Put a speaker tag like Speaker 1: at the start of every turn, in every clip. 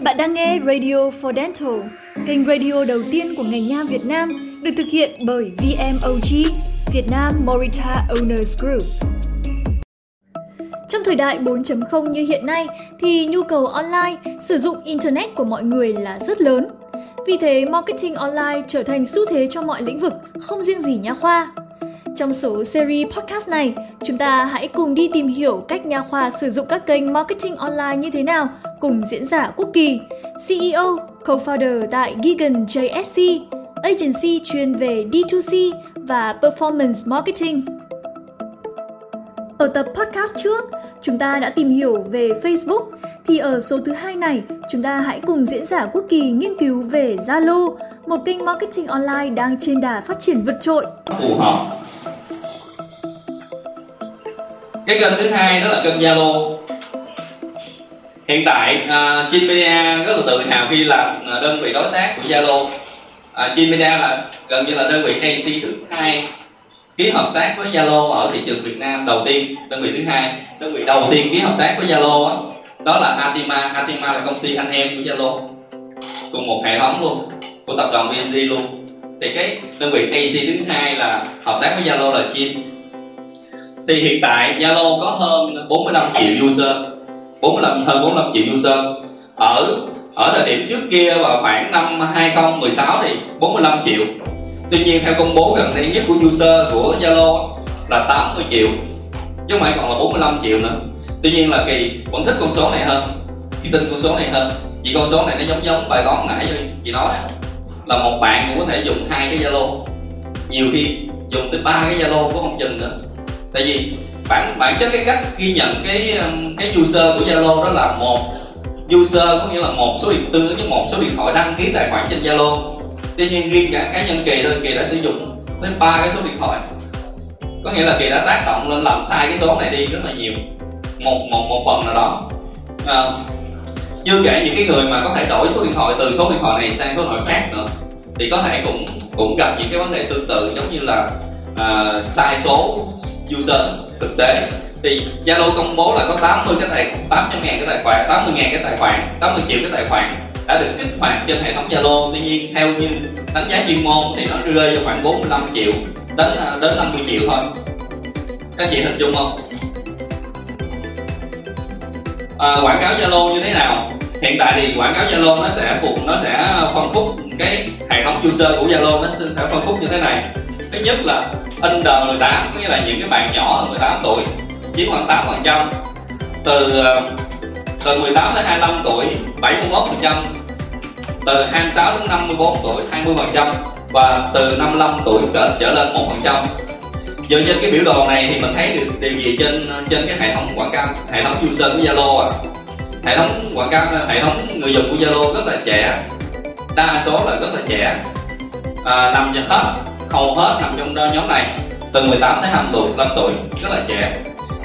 Speaker 1: Bạn đang nghe Radio for Dental, kênh radio đầu tiên của ngành nha Việt Nam, được thực hiện bởi VMOG, Việt Nam Morita Owners Group. Trong thời đại 4.0 như hiện nay thì nhu cầu online, sử dụng internet của mọi người là rất lớn. Vì thế, marketing online trở thành xu thế cho mọi lĩnh vực, không riêng gì nha khoa. Trong số series podcast này, chúng ta hãy cùng đi tìm hiểu cách nha khoa sử dụng các kênh marketing online như thế nào cùng diễn giả Quốc Kỳ, CEO, co-founder tại Gigan JSC, agency chuyên về D2C và performance marketing. Ở tập podcast trước, chúng ta đã tìm hiểu về Facebook, thì ở số thứ hai này, chúng ta hãy cùng diễn giả Quốc Kỳ nghiên cứu về Zalo, một kênh marketing online đang trên đà phát triển vượt trội.
Speaker 2: phù hợp cái kênh thứ hai đó là kênh Zalo. Hiện tại uh, Media rất là tự hào khi là à, đơn vị đối tác của Zalo. Uh, Media là gần như là đơn vị agency thứ hai ký hợp tác với Zalo ở thị trường Việt Nam đầu tiên đơn vị thứ hai. Đơn vị đầu tiên ký hợp tác với Zalo đó, đó là Atima. Atima là công ty anh em của Zalo cùng một hệ thống luôn của tập đoàn VNG luôn. Thì cái đơn vị agency thứ hai là hợp tác với Zalo là Chin thì hiện tại Zalo có hơn 45 triệu user. 45 hơn 45 triệu user. Ở ở thời điểm trước kia vào khoảng năm 2016 thì 45 triệu. Tuy nhiên theo công bố gần đây nhất của user của Zalo là 80 triệu, chứ không phải còn là 45 triệu nữa. Tuy nhiên là kỳ vẫn thích con số này hơn. Khi tin con số này hơn. Vì con số này nó giống giống bài toán nãy chị nói là một bạn cũng có thể dùng hai cái Zalo. Nhiều khi dùng tới ba cái Zalo cũng không chừng nữa tại vì bản bản chất cái cách ghi nhận cái um, cái user của Zalo đó là một user có nghĩa là một số điện tương ứng với một số điện thoại đăng ký tài khoản trên Zalo. Tuy nhiên riêng cả cá nhân kỳ thôi kỳ đã sử dụng đến ba cái số điện thoại. Có nghĩa là kỳ đã tác động lên làm sai cái số này đi rất là nhiều. Một một một phần nào đó. À, chưa kể những cái người mà có thể đổi số điện thoại từ số điện thoại này sang số điện thoại khác nữa thì có thể cũng cũng gặp những cái vấn đề tương tự giống như là à, sai số user thực tế. Thì Zalo công bố là có 80 cái tài 800 ngàn cái tài khoản 80 ngàn cái tài khoản 80 triệu cái tài khoản đã được kích hoạt trên hệ thống Zalo. Tuy nhiên theo như đánh giá chuyên môn thì nó rơi vào khoảng 45 triệu đến à, đến 50 triệu thôi. Các chị hình dung không? À, quảng cáo Zalo như thế nào? Hiện tại thì quảng cáo Zalo nó sẽ phục nó sẽ phân khúc cái hệ thống user của Zalo nó sẽ phân khúc như thế này thứ nhất là under 18 có nghĩa là những cái bạn nhỏ hơn 18 tuổi chiếm khoảng 8 phần trăm. Từ ờ, từ 18 đến 25 tuổi 71 phần trăm. Từ 26 đến 54 tuổi 20 phần trăm. Và từ 55 tuổi trở, trở lên 1 phần trăm. Dựa trên cái biểu đồ này thì mình thấy được điều gì trên trên cái hệ thống quảng cáo hệ thống user của Zalo à hệ thống quảng cáo hệ thống người dùng của Zalo rất là trẻ đa số là rất là trẻ. À, nằm hết hầu hết nằm trong nhóm này. Từ 18 tới 25 tuổi tuổi rất là trẻ.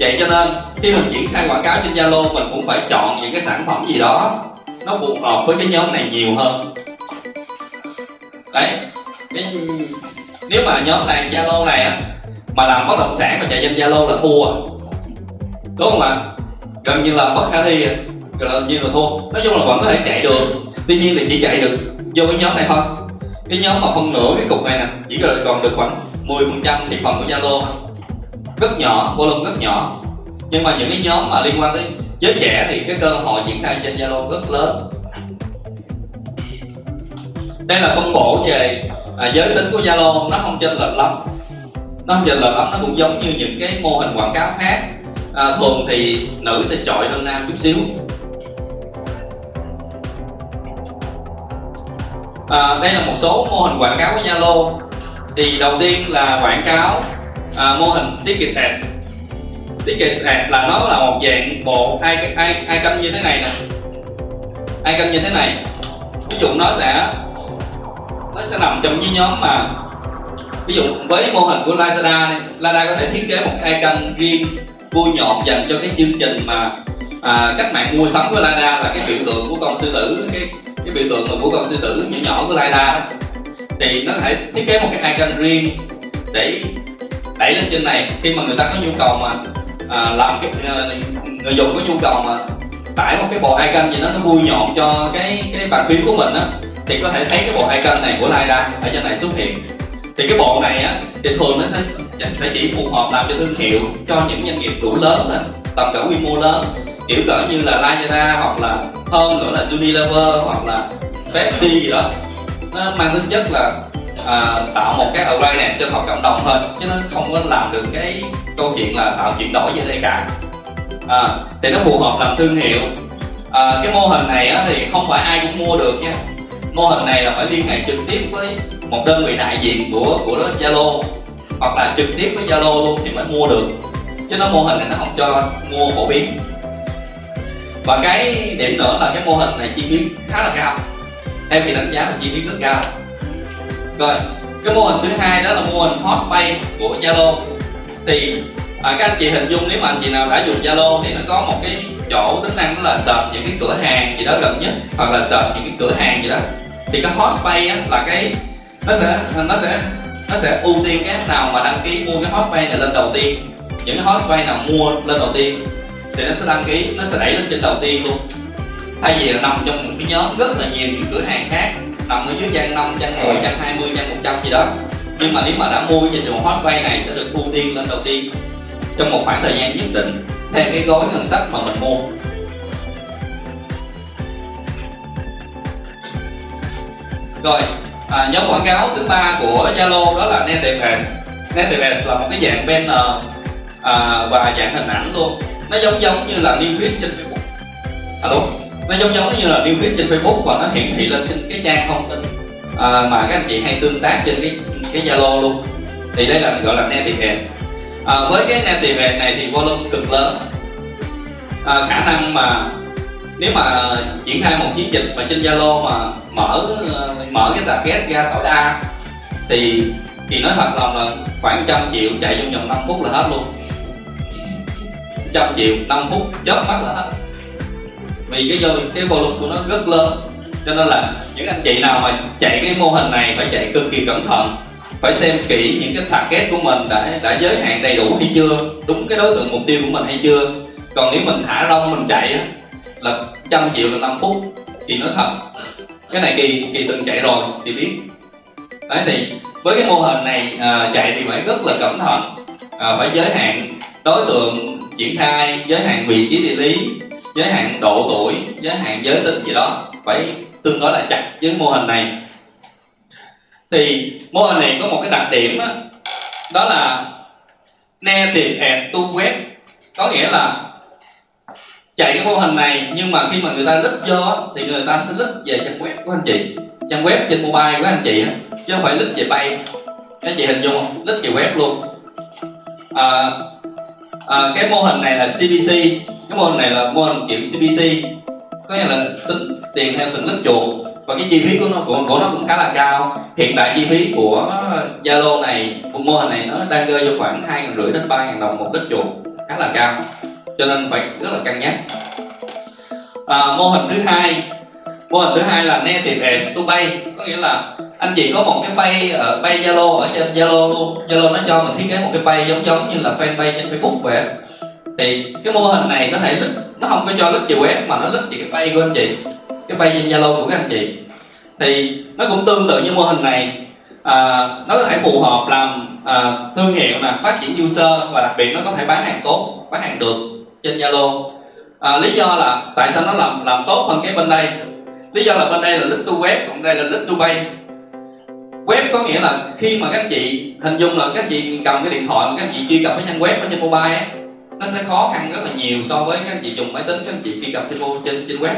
Speaker 2: Vậy cho nên khi mình triển khai quảng cáo trên Zalo mình cũng phải chọn những cái sản phẩm gì đó nó phù hợp với cái nhóm này nhiều hơn. Đấy. Cái, nếu mà nhóm này Zalo này á mà làm bất động sản mà chạy trên Zalo là thua. Đúng không ạ? Gần như là bất khả thi gần như là thua. Nói chung là vẫn có thể chạy được. Tuy nhiên thì chỉ chạy được vô cái nhóm này thôi cái nhóm mà phân nửa cái cục này nè chỉ còn được khoảng 10 phần trăm thị phần của Zalo rất nhỏ volume rất nhỏ. Nhưng mà những cái nhóm mà liên quan đến giới trẻ thì cái cơ hội triển khai trên Zalo rất lớn. Đây là phân bổ về à, giới tính của Zalo nó không chênh lệch lắm. Nó không chênh lệch lắm nó cũng giống như những cái mô hình quảng cáo khác. À, thường thì nữ sẽ trội hơn nam chút xíu. À, đây là một số mô hình quảng cáo của Zalo. Thì đầu tiên là quảng cáo à, mô hình ticket ads. Ticket ads là nó là một dạng bộ ai ai ai kênh như thế này nè. Ai kênh như thế này. Ví dụ nó sẽ nó sẽ nằm trong cái nhóm mà ví dụ với mô hình của Lazada này, Lazada có thể thiết kế một hai kênh riêng vui nhộn dành cho cái chương trình mà à, cách mạng mua sắm của Lazada là cái biểu tượng của con sư tử cái cái biểu tượng của con sư tử nhỏ nhỏ của Lazada thì nó có thể thiết kế một cái icon riêng để đẩy lên trên này. Khi mà người ta có nhu cầu mà à, làm cái à, người dùng có nhu cầu mà tải một cái bộ icon gì đó nó vui nhộn cho cái cái bàn phím của mình á thì có thể thấy cái bộ icon này của Lyra ở trên này xuất hiện. Thì cái bộ này á thì thường nó sẽ sẽ chỉ phù hợp làm cho thương hiệu cho những doanh nghiệp đủ lớn thôi tầm cỡ quy mô lớn kiểu cỡ như là Lazada hoặc là hơn nữa là Unilever hoặc là Pepsi gì đó. Nó mang tính chất là à, tạo một cái awareness cho cộng đồng thôi chứ nó không có làm được cái câu chuyện là tạo chuyển đổi gì đây cả. À, thì nó phù hợp làm thương hiệu. À, cái mô hình này á, thì không phải ai cũng mua được nha. Mô hình này là phải liên hệ trực tiếp với một đơn vị đại diện của của Zalo hoặc là trực tiếp với Zalo luôn thì mới mua được. Chứ nó mô hình này nó không cho mua phổ biến và cái điểm nữa là cái mô hình này chi phí khá là cao. Em thì đánh giá là chi phí rất cao. Rồi cái mô hình thứ hai đó là mô hình Hostpay của Zalo. Thì à, các anh chị hình dung nếu mà anh chị nào đã dùng Zalo thì nó có một cái chỗ tính năng là search những cái cửa hàng gì đó gần nhất hoặc là search những cái cửa hàng gì đó. Thì cái Hostpay á, là cái nó sẽ nó sẽ nó sẽ ưu tiên cái nào mà đăng ký mua cái Hostpay này lên đầu tiên. Những cái Hostpay nào mua lên đầu tiên thì nó sẽ đăng ký nó sẽ đẩy lên trên đầu tiên luôn. Thay vì là nằm trong một cái nhóm rất là nhiều những cửa hàng khác nằm ở dưới trang 5, trang 10, trang 20, trang 100 gì đó. Nhưng mà nếu mà đã mua dịch vụ Hotbay này sẽ được ưu tiên lên đầu tiên. Trong một khoảng thời gian nhất định theo cái gói ngân sách mà mình mua. Rồi à, nhóm quảng cáo thứ ba của Zalo đó là Native Ads Native Ads là một cái dạng banner à, và dạng hình ảnh luôn nó giống giống như là new feed trên Facebook. Alo? Nó giống giống như là new feed trên Facebook và nó hiển thị lên trên cái trang thông tin à, mà các anh chị hay tương tác trên cái cái Zalo luôn. Thì đây là gọi là native ads. À, với cái native ads này thì volume cực lớn. À, khả năng mà nếu mà triển khai một chiến dịch mà trên Zalo mà mở mở cái target ra tối đa thì thì nói thật lòng là khoảng trăm triệu chạy trong vòng 5 phút là hết luôn trăm triệu 5 phút chớp mắt là hết. Vì cái cái volume của nó rất lớn cho nên là những anh chị nào mà chạy cái mô hình này phải chạy cực kỳ cẩn thận phải xem kỹ những cái target của mình đã đã giới hạn đầy đủ hay chưa đúng cái đối tượng mục tiêu của mình hay chưa. Còn nếu mình thả rong mình chạy á là trăm triệu là 5 phút thì nói thật cái này kỳ kỳ từng chạy rồi thì biết. Đấy thì với cái mô hình này à, chạy thì phải rất là cẩn thận à, phải giới hạn đối tượng triển khai giới hạn vị trí địa lý giới hạn độ tuổi giới hạn giới tính gì đó. Phải tương đối là chặt với mô hình này. Thì mô hình này có một cái đặc điểm đó, đó là native ad to web có nghĩa là chạy cái mô hình này nhưng mà khi mà người ta lít vô thì người ta sẽ lít về trang web của anh chị. Trang web trên mobile của anh chị chứ không phải lít về bay. Các chị hình dung không? Lít về web luôn. À, à, cái mô hình này là CBC cái mô hình này là mô hình kiểu CBC có nghĩa là tính tiền theo từng lớp chuột. Và cái chi phí của nó của, của nó cũng khá là cao. Hiện tại chi phí của Zalo này của mô hình này nó đang rơi vào khoảng hai rưỡi đến ba ngàn đồng một lít chuột. Khá là cao. Cho nên phải rất là cân nhắc. À, mô hình thứ hai. Mô hình thứ hai là native ads to pay. Có nghĩa là anh chị có một cái pay ở pay Zalo ở trên Zalo luôn. Zalo nó cho mình thiết kế một cái pay giống giống như là fanpage trên Facebook vậy thì cái mô hình này có thể lít nó không có cho lít chiều web mà nó lít chỉ cái pay của anh chị cái pay trên Zalo của các anh chị. Thì nó cũng tương tự như mô hình này. À, nó có thể phù hợp làm à, thương hiệu nè phát triển user và đặc biệt nó có thể bán hàng tốt bán hàng được trên Zalo. À, lý do là tại sao nó làm làm tốt hơn cái bên đây? Lý do là bên đây là list to web còn đây là list to pay web có nghĩa là khi mà các chị hình dung là các chị cầm cái điện thoại mà các chị truy cập cái trang web ở trên mobile ấy, nó sẽ khó khăn rất là nhiều so với các chị dùng máy tính các chị truy cập trên trên trên web.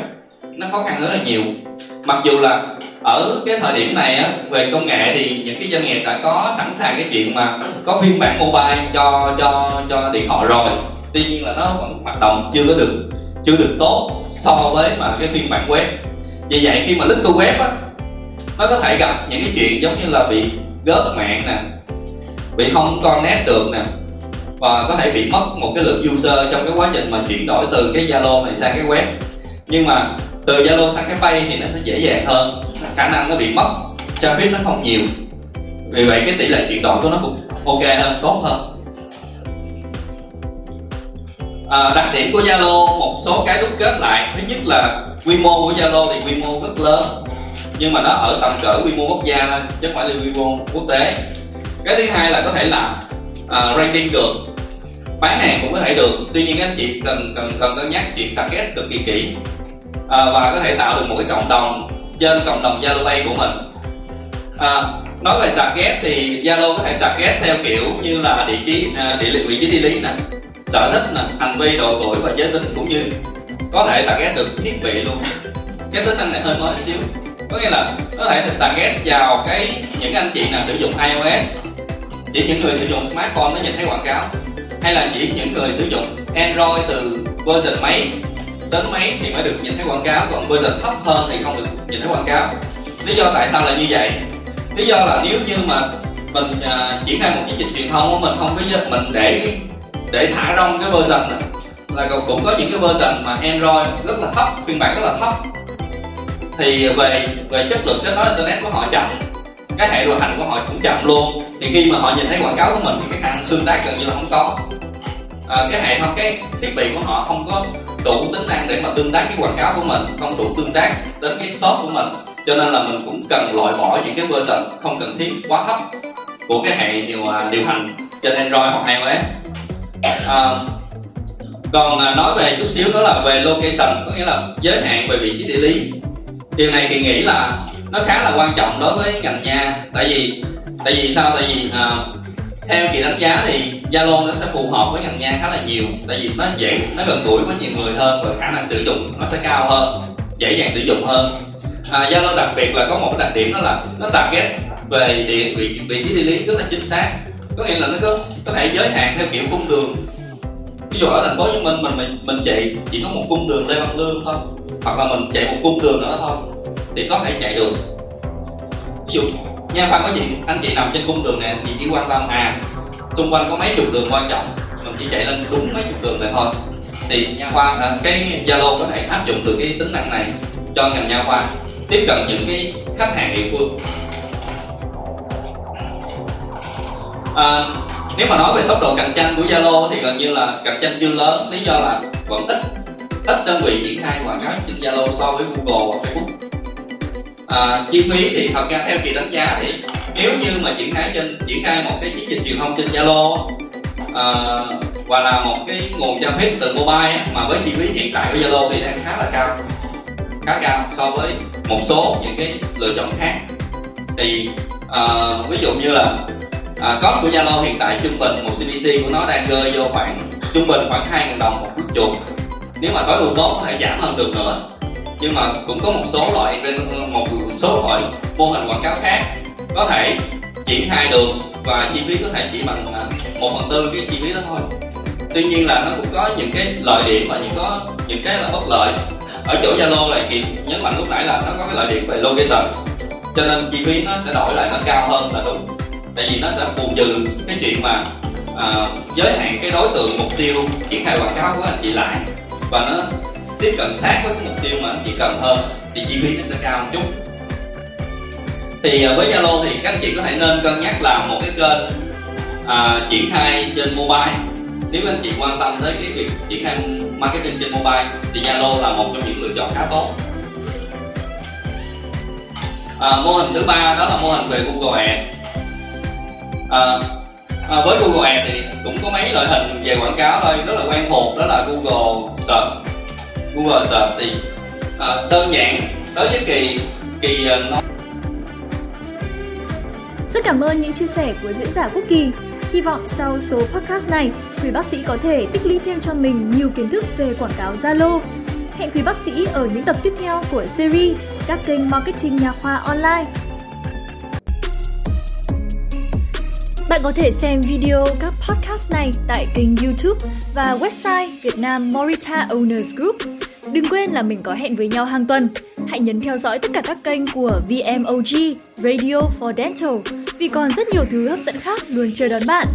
Speaker 2: Nó khó khăn rất là nhiều. Mặc dù là ở cái thời điểm này á, về công nghệ thì những cái doanh nghiệp đã có sẵn sàng cái chuyện mà có phiên bản mobile cho cho cho điện thoại rồi. Tuy nhiên là nó vẫn hoạt động chưa có được chưa được tốt so với mà cái phiên bản web. Vì vậy khi mà link to web á nó có thể gặp những cái chuyện giống như là bị gớt mạng nè bị không connect được nè và có thể bị mất một cái lượng user trong cái quá trình mà chuyển đổi từ cái Zalo này sang cái web. Nhưng mà từ Zalo sang cái pay thì nó sẽ dễ dàng hơn khả năng nó bị mất traffic nó không nhiều. Vì vậy cái tỷ lệ chuyển đổi của nó cũng ok hơn tốt hơn. À, đặc điểm của Zalo một số cái đúc kết lại. Thứ nhất là quy mô của Zalo thì quy mô rất lớn nhưng mà nó ở tầm cỡ quy mô quốc gia thôi chứ không phải là quy mô quốc tế. Cái thứ hai là có thể làm uh, à, ranking được bán hàng cũng có thể được. Tuy nhiên anh chị cần cần cần cân nhắc chuyện target cực kỳ kỹ. Uh, và có thể tạo được một cái cộng đồng trên cộng đồng Zalo Pay của mình. Uh, nói về target thì Zalo có thể target theo kiểu như là địa chỉ uh, địa lý vị trí địa lý nè sở thích nè hành vi độ tuổi và giới tính cũng như có thể target được thiết bị luôn. Cái tính năng này hơi mới xíu có nghĩa là có thể target vào cái những anh chị nào sử dụng iOS chỉ những người sử dụng smartphone mới nhìn thấy quảng cáo hay là chỉ những người sử dụng Android từ version mấy đến mấy thì mới được nhìn thấy quảng cáo còn version thấp hơn thì không được nhìn thấy quảng cáo. Lý do tại sao là như vậy? Lý do là nếu như mà mình uh, triển khai một chiến dịch truyền thông của mình không có mình để để thả rong cái version đó, là cũng có những cái version mà Android rất là thấp phiên bản rất là thấp thì về về chất lượng kết nối internet của họ chậm. Cái hệ điều hành của họ cũng chậm luôn. Thì khi mà họ nhìn thấy quảng cáo của mình thì cái khả năng tương tác gần như là không có. À, cái hệ thống cái thiết bị của họ không có đủ tính năng để mà tương tác với quảng cáo của mình không đủ tương tác đến cái shop của mình. Cho nên là mình cũng cần loại bỏ những cái version không cần thiết quá thấp của cái hệ điều à, điều hành trên Android hoặc iOS. À, còn à, nói về chút xíu đó là về location có nghĩa là giới hạn về vị trí địa lý điều này thì nghĩ là nó khá là quan trọng đối với ngành nha. Tại vì tại vì sao? Tại vì uh, theo kỳ đánh giá thì Zalo nó sẽ phù hợp với ngành nha khá là nhiều. Tại vì nó dễ nó gần gũi với nhiều người hơn và khả năng sử dụng nó sẽ cao hơn dễ dàng sử dụng hơn. À, Zalo đặc biệt là có một cái đặc điểm đó là nó target về địa vị vị trí địa lý rất là chính xác. Có nghĩa là nó có có thể giới hạn theo kiểu cung đường. Ví dụ ở thành phố Hồ Chí Minh mình mình mình chạy chỉ có một cung đường Lê Văn Lương thôi hoặc là mình chạy một cung đường nữa thôi thì có thể chạy được. Ví dụ nha khoa có chị anh chị nằm trên cung đường này chị chỉ quan tâm à xung quanh có mấy chục đường quan trọng mình chỉ chạy lên đúng mấy chục đường này thôi. Thì nha khoa à, cái zalo có thể áp dụng từ cái tính năng này cho ngành nha khoa. Tiếp cận những cái khách hàng địa phương. À, nếu mà nói về tốc độ cạnh tranh của Zalo thì gần như là cạnh tranh chưa lớn lý do là vẫn ít ít đơn vị triển khai quảng cáo trên Zalo so với Google và Facebook. À, chi phí thì thật ra theo kỳ đánh giá thì nếu như mà triển khai trên triển khai một cái chiến dịch truyền thông trên Zalo à, và là một cái nguồn traffic từ mobile mà với chi phí hiện tại của Zalo thì đang khá là cao khá cao so với một số những cái lựa chọn khác. Thì à, ví dụ như là à, cost của Zalo hiện tại trung bình một CPC của nó đang rơi vô khoảng trung bình khoảng 2 000 đồng một click chuột nếu mà tối ưu tốt có thể giảm hơn được nữa. Nhưng mà cũng có một số loại một số loại mô hình quảng cáo khác có thể triển khai được và chi phí có thể chỉ bằng à, một phần tư cái chi phí đó thôi. Tuy nhiên là nó cũng có những cái lợi điểm và những có những cái là bất lợi. Ở chỗ zalo này thì nhấn mạnh lúc nãy là nó có cái lợi điểm về location. Cho nên chi phí nó sẽ đổi lại nó cao hơn là đúng. Tại vì nó sẽ bù trừ cái chuyện mà à, giới hạn cái đối tượng mục tiêu triển khai quảng cáo của anh chị lại và nó tiếp cận sát với cái mục tiêu mà anh chị cần hơn thì chi phí nó sẽ cao một chút. Thì à, với Zalo thì các anh chị có thể nên cân nhắc làm một cái kênh à, triển khai trên mobile. Nếu anh chị quan tâm tới cái việc triển khai marketing trên mobile thì Zalo là một trong những lựa chọn khá tốt. À, mô hình thứ ba đó là mô hình về Google Ads. À, à, với Google Ads thì cũng có mấy loại hình về quảng cáo thôi rất là quen thuộc đó là Google Search Google Search thì à, đơn giản đối với kỳ kỳ à, nó
Speaker 1: rất cảm ơn những chia sẻ của diễn giả Quốc Kỳ. Hy vọng sau số podcast này, quý bác sĩ có thể tích lũy thêm cho mình nhiều kiến thức về quảng cáo Zalo. Hẹn quý bác sĩ ở những tập tiếp theo của series các kênh marketing nhà khoa online. Bạn có thể xem video các podcast này tại kênh YouTube và website Việt Nam Morita Owners Group. Đừng quên là mình có hẹn với nhau hàng tuần. Hãy nhấn theo dõi tất cả các kênh của VMOG Radio for Dental, vì còn rất nhiều thứ hấp dẫn khác luôn chờ đón bạn.